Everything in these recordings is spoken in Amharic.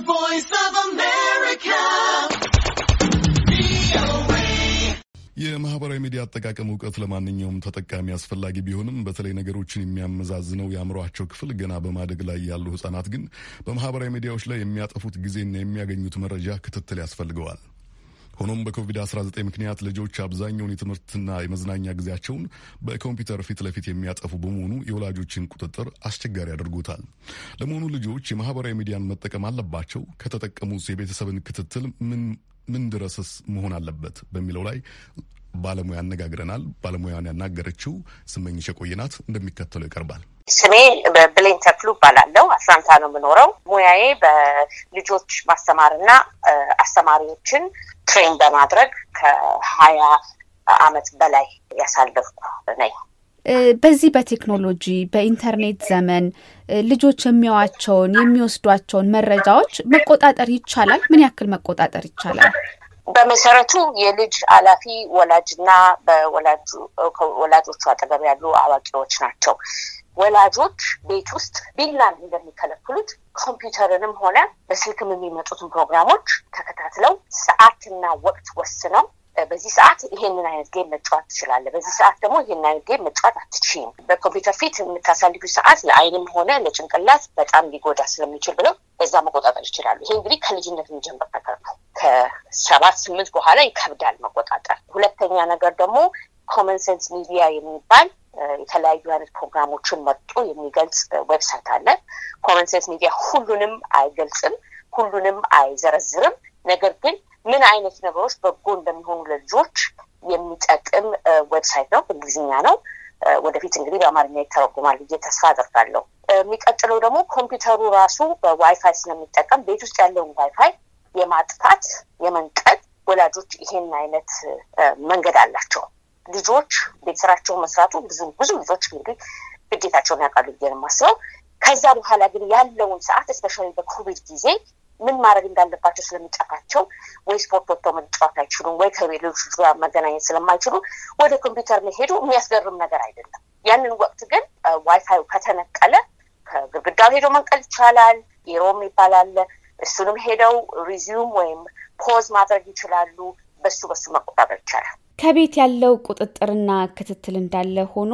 voice of America. የማህበራዊ ሚዲያ አጠቃቀም እውቀት ለማንኛውም ተጠቃሚ አስፈላጊ ቢሆንም በተለይ ነገሮችን የሚያመዛዝነው የአእምሯቸው ክፍል ገና በማደግ ላይ ያሉ ህጻናት ግን በማህበራዊ ሚዲያዎች ላይ የሚያጠፉት ጊዜና የሚያገኙት መረጃ ክትትል ያስፈልገዋል። ሆኖም በኮቪድ-19 ምክንያት ልጆች አብዛኛውን የትምህርትና የመዝናኛ ጊዜያቸውን በኮምፒውተር ፊት ለፊት የሚያጠፉ በመሆኑ የወላጆችን ቁጥጥር አስቸጋሪ አድርጎታል። ለመሆኑ ልጆች የማህበራዊ ሚዲያን መጠቀም አለባቸው? ከተጠቀሙስ የቤተሰብን ክትትል ምን ምን ድረስስ መሆን አለበት በሚለው ላይ ባለሙያ አነጋግረናል። ባለሙያን ያናገረችው ስመኝሽ የቆየናት እንደሚከተለው ይቀርባል። ስሜ በብሌን ተክሉ እባላለሁ። አትላንታ ነው የምኖረው። ሙያዬ በልጆች ማስተማርና አስተማሪዎችን ትሬን በማድረግ ከሀያ አመት በላይ ያሳለፍኩ ነኝ። በዚህ በቴክኖሎጂ በኢንተርኔት ዘመን ልጆች የሚያዋቸውን የሚወስዷቸውን መረጃዎች መቆጣጠር ይቻላል? ምን ያክል መቆጣጠር ይቻላል? በመሰረቱ የልጅ ኃላፊ ወላጅና በወላጆቹ አጠገብ ያሉ አዋቂዎች ናቸው። ወላጆች ቤት ውስጥ ቢላን እንደሚከለክሉት ኮምፒውተርንም ሆነ በስልክም የሚመጡትን ፕሮግራሞች ተከታትለው ሰዓትና ወቅት ወስነው በዚህ ሰዓት ይሄንን አይነት game መጫወት ትችላለህ፣ በዚህ ሰዓት ደግሞ ይሄንን አይነት game መጫወት አትችይም። በኮምፒውተር ፊት የምታሳልፊ ሰዓት ለአይንም ሆነ ለጭንቅላት በጣም ሊጎዳ ስለሚችል ብለው በዛ መቆጣጠር ይችላሉ። ይሄ እንግዲህ ከልጅነት የሚጀምር ነገር ነው። ከሰባት ስምንት በኋላ ይከብዳል መቆጣጠር። ሁለተኛ ነገር ደግሞ Common Sense Media የሚባል የተለያዩ አይነት ፕሮግራሞችን መርጦ የሚገልጽ website አለ። Common Sense Media ሁሉንም አይገልጽም፣ ሁሉንም አይዘረዝርም። ነገር ግን ምን አይነት ነገሮች በጎ እንደሚሆኑ ለልጆች የሚጠቅም website ነው። በእንግሊዝኛ ነው። ወደፊት እንግዲህ በአማርኛ ይተረጉማል ብዬ ተስፋ አደርጋለሁ። የሚቀጥለው ደግሞ ኮምፒውተሩ ራሱ በዋይፋይ ስለሚጠቀም ቤት ውስጥ ያለውን ዋይፋይ የማጥፋት የመንቀል ወላጆች ይሄን አይነት መንገድ አላቸው። ልጆች ቤት መስራቱ ብዙ ብዙ ልጆች እንግዲህ ግዴታቸውን ያውቃሉ ብዬ ነው ከዛ በኋላ ግን ያለውን ሰዓት especially በኮቪድ ጊዜ ምን ማድረግ እንዳለባቸው ስለሚጠፋቸው ወይ ስፖርት ወጥተው መጫወት አይችሉም፣ ወይ ከሌሎች ጋር መገናኘት ስለማይችሉ ወደ ኮምፒውተር መሄዱ የሚያስገርም ነገር አይደለም። ያንን ወቅት ግን ዋይፋዩ ከተነቀለ ከግድግዳው ሄዶ መንቀል ይቻላል። eero ም ይባላል። እሱንም ሄደው resume ወይም pause ማድረግ ይችላሉ። በሱ በሱ መቆጣጠር ይቻላል። ከቤት ያለው ቁጥጥርና ክትትል እንዳለ ሆኖ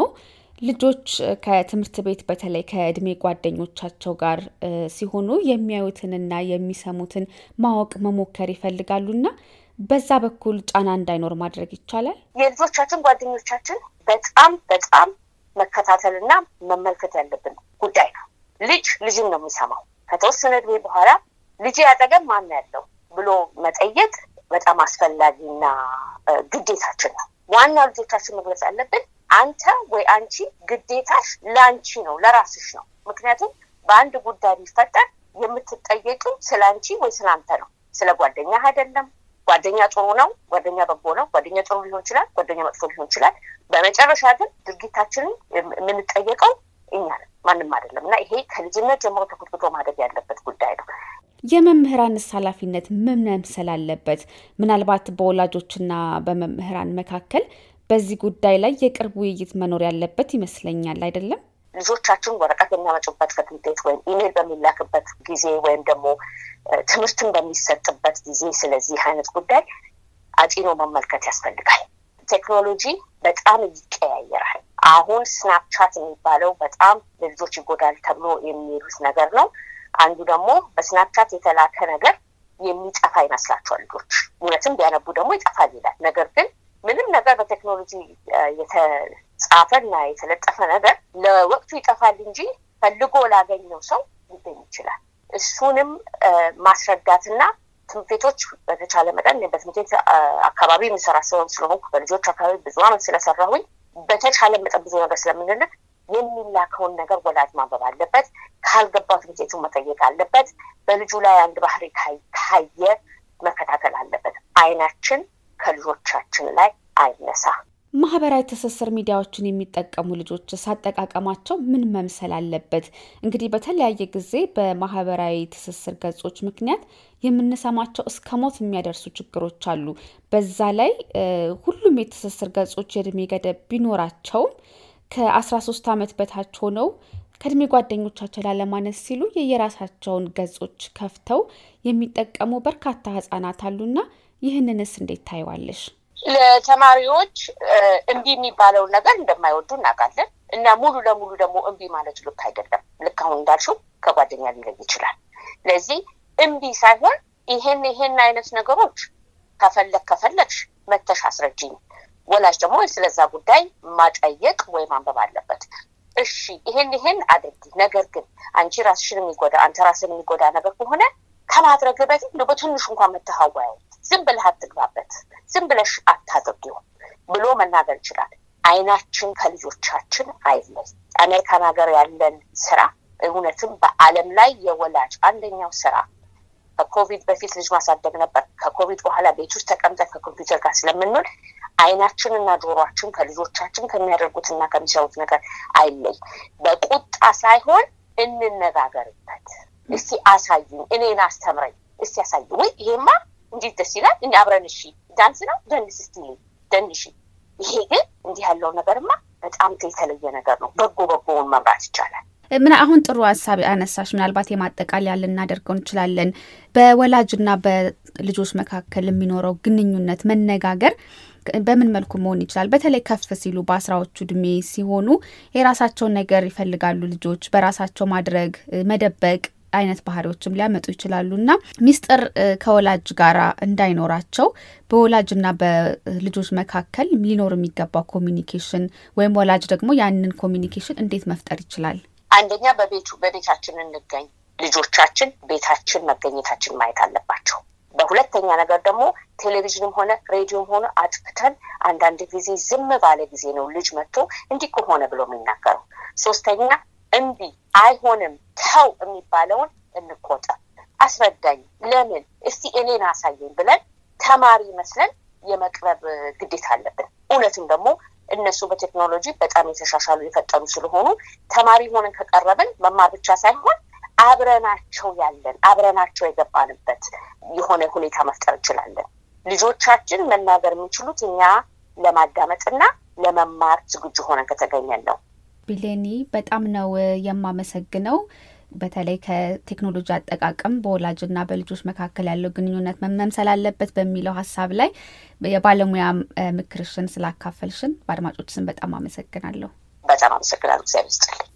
ልጆች ከትምህርት ቤት በተለይ ከእድሜ ጓደኞቻቸው ጋር ሲሆኑ የሚያዩትንና የሚሰሙትን ማወቅ መሞከር ይፈልጋሉና በዛ በኩል ጫና እንዳይኖር ማድረግ ይቻላል። የልጆቻችን ጓደኞቻችን በጣም በጣም መከታተልና መመልከት ያለብን ጉዳይ ነው። ልጅ ልጅን ነው የሚሰማው። ከተወሰነ እድሜ በኋላ ልጅ ያጠገብ ማን ያለው ብሎ መጠየቅ በጣም አስፈላጊና ግዴታችን ነው። ዋናው ልጆቻችን መግለጽ ያለብን አንተ ወይ አንቺ ግዴታሽ ለአንቺ ነው፣ ለራስሽ ነው። ምክንያቱም በአንድ ጉዳይ ቢፈጠር የምትጠየቂው ስለ አንቺ ወይ ስለ አንተ ነው፣ ስለ ጓደኛ አይደለም። ጓደኛ ጥሩ ነው፣ ጓደኛ በጎ ነው፣ ጓደኛ ጥሩ ሊሆን ይችላል፣ ጓደኛ መጥፎ ሊሆን ይችላል። በመጨረሻ ግን ድርጊታችንን የምንጠየቀው እኛ ማንም አይደለም። እና ይሄ ከልጅነት ጀምሮ ተኮትኩቶ ማደግ ያለበት ጉዳይ ነው። የመምህራንስ ኃላፊነት ምን መምሰል አለበት? ምናልባት በወላጆችና በመምህራን መካከል በዚህ ጉዳይ ላይ የቅርብ ውይይት መኖር ያለበት ይመስለኛል። አይደለም? ልጆቻችን ወረቀት በሚያመጡበት ከትምህርት ቤት ወይም ኢሜል በሚላክበት ጊዜ ወይም ደግሞ ትምህርትን በሚሰጥበት ጊዜ ስለዚህ አይነት ጉዳይ አጢኖ መመልከት ያስፈልጋል። ቴክኖሎጂ በጣም ይቀያየራል። አሁን ስናፕቻት የሚባለው በጣም ለልጆች ይጎዳል ተብሎ የሚሉት ነገር ነው። አንዱ ደግሞ በስናፕቻት የተላከ ነገር የሚጠፋ ይመስላቸዋል ልጆች። እውነትም ቢያነቡ ደግሞ ይጠፋል ይላል። ነገር ግን ምንም ነገር በቴክኖሎጂ የተጻፈና የተለጠፈ ነገር ለወቅቱ ይጠፋል እንጂ ፈልጎ ላገኘው ሰው ሊገኝ ይችላል። እሱንም ማስረዳትና ትምህርት በተቻለ መጠን በትምህርት ቤት አካባቢ የምሰራ ሰው ስለሆንኩ በልጆች አካባቢ ብዙ አመት ስለሰራሁኝ በተቻለ መጠን ብዙ ነገር ስለምንልክ የሚላከውን ነገር ወላጅ ማንበብ አለበት። ትምህርት ቤቱን መጠየቅ አለበት። በልጁ ላይ አንድ ባህሪ ካየ መከታተል አለበት። አይናችን ከልጆቻችን ላይ አይነሳ። ማህበራዊ ትስስር ሚዲያዎችን የሚጠቀሙ ልጆች ሳጠቃቀማቸው ምን መምሰል አለበት? እንግዲህ በተለያየ ጊዜ በማህበራዊ ትስስር ገጾች ምክንያት የምንሰማቸው እስከ ሞት የሚያደርሱ ችግሮች አሉ። በዛ ላይ ሁሉም የትስስር ገጾች የእድሜ ገደብ ቢኖራቸውም ከ13 ዓመት በታች ሆነው ከእድሜ ጓደኞቻቸው ላለማነስ ሲሉ የየራሳቸውን ገጾች ከፍተው የሚጠቀሙ በርካታ ህጻናት አሉና ይህንንስ እንዴት ታይዋለሽ? ለተማሪዎች እምቢ የሚባለውን ነገር እንደማይወዱ እናውቃለን እና ሙሉ ለሙሉ ደግሞ እምቢ ማለት ልክ አይደለም። ልክ አሁን እንዳልሽው ከጓደኛ ሊለይ ይችላል። ስለዚህ እምቢ ሳይሆን ይሄን ይሄን አይነት ነገሮች ከፈለግ ከፈለግሽ መተሽ አስረጅኝ። ወላጅ ደግሞ ስለዛ ጉዳይ ማጠየቅ ወይ ማንበብ አለበት። እሺ ይሄን ይሄን አድርጊ፣ ነገር ግን አንቺ ራስሽን የሚጎዳ አንተ ራስን የሚጎዳ ነገር ከሆነ ከማድረግ በፊት በትንሹ እንኳን መተሃዋያ ዝም ብለህ አትግባበት፣ ዝም ብለሽ አታድርጊው ብሎ መናገር ይችላል። አይናችን ከልጆቻችን አይለይ። አሜሪካን ሀገር ያለን ስራ እውነትም በዓለም ላይ የወላጅ አንደኛው ስራ ከኮቪድ በፊት ልጅ ማሳደግ ነበር። ከኮቪድ በኋላ ቤት ውስጥ ተቀምጠን ከኮምፒውተር ጋር ስለምንውል አይናችን እና ጆሮችን ከልጆቻችን ከሚያደርጉትና ከሚሰሩት ነገር አይለይ። በቁጣ ሳይሆን እንነጋገርበት። እስቲ አሳዩኝ፣ እኔን አስተምረኝ፣ እስቲ አሳዩ። ወይ ይሄማ እንዴት ደስ ይላል! እኔ አብረን እሺ፣ ዳንስ ነው ደንስ፣ እስቲ ደንሽ። ይሄ ግን እንዲህ ያለው ነገርማ በጣም የተለየ ነገር ነው። በጎ በጎውን መምራት ይቻላል። ምን አሁን ጥሩ ሀሳብ አነሳሽ። ምናልባት የማጠቃለያ ልናደርገው እንችላለን። በወላጅና በልጆች መካከል የሚኖረው ግንኙነት መነጋገር በምን መልኩ መሆን ይችላል? በተለይ ከፍ ሲሉ በአስራዎቹ እድሜ ሲሆኑ የራሳቸውን ነገር ይፈልጋሉ ልጆች በራሳቸው ማድረግ መደበቅ አይነት ባህሪዎችም ሊያመጡ ይችላሉ እና ሚስጥር ከወላጅ ጋር እንዳይኖራቸው በወላጅና በልጆች መካከል ሊኖር የሚገባው communication ወይም ወላጅ ደግሞ ያንን communication እንዴት መፍጠር ይችላል? አንደኛ በቤቱ በቤታችን እንገኝ፣ ልጆቻችን ቤታችን መገኘታችን ማየት አለባቸው። በሁለተኛ ነገር ደግሞ ቴሌቪዥንም ሆነ ሬዲዮም ሆነ አጥፍተን አንዳንድ ጊዜ ዝም ባለ ጊዜ ነው ልጅ መጥቶ እንዲህ ከሆነ ብሎ የሚናገረው። ሶስተኛ እምቢ አይሆንም ተው የሚባለውን እንቆጠር። አስረዳኝ፣ ለምን እስቲ እኔን አሳየኝ ብለን ተማሪ መስለን የመቅረብ ግዴታ አለብን። እውነትም ደግሞ እነሱ በቴክኖሎጂ በጣም የተሻሻሉ የፈጠሩ ስለሆኑ ተማሪ ሆነን ከቀረብን መማር ብቻ ሳይሆን አብረናቸው ያለን አብረናቸው የገባንበት የሆነ ሁኔታ መፍጠር እንችላለን። ልጆቻችን መናገር የሚችሉት እኛ ለማዳመጥና ለመማር ዝግጁ ሆነን ከተገኘን ነው። ቢሌኒ በጣም ነው የማመሰግነው። በተለይ ከቴክኖሎጂ አጠቃቀም በወላጅና በልጆች መካከል ያለው ግንኙነት መመምሰል አለበት በሚለው ሀሳብ ላይ የባለሙያ ምክርሽን ስላካፈልሽን በአድማጮች ስም በጣም አመሰግናለሁ። በጣም አመሰግናለሁ። እግዚአብሔር ይስጥልኝ።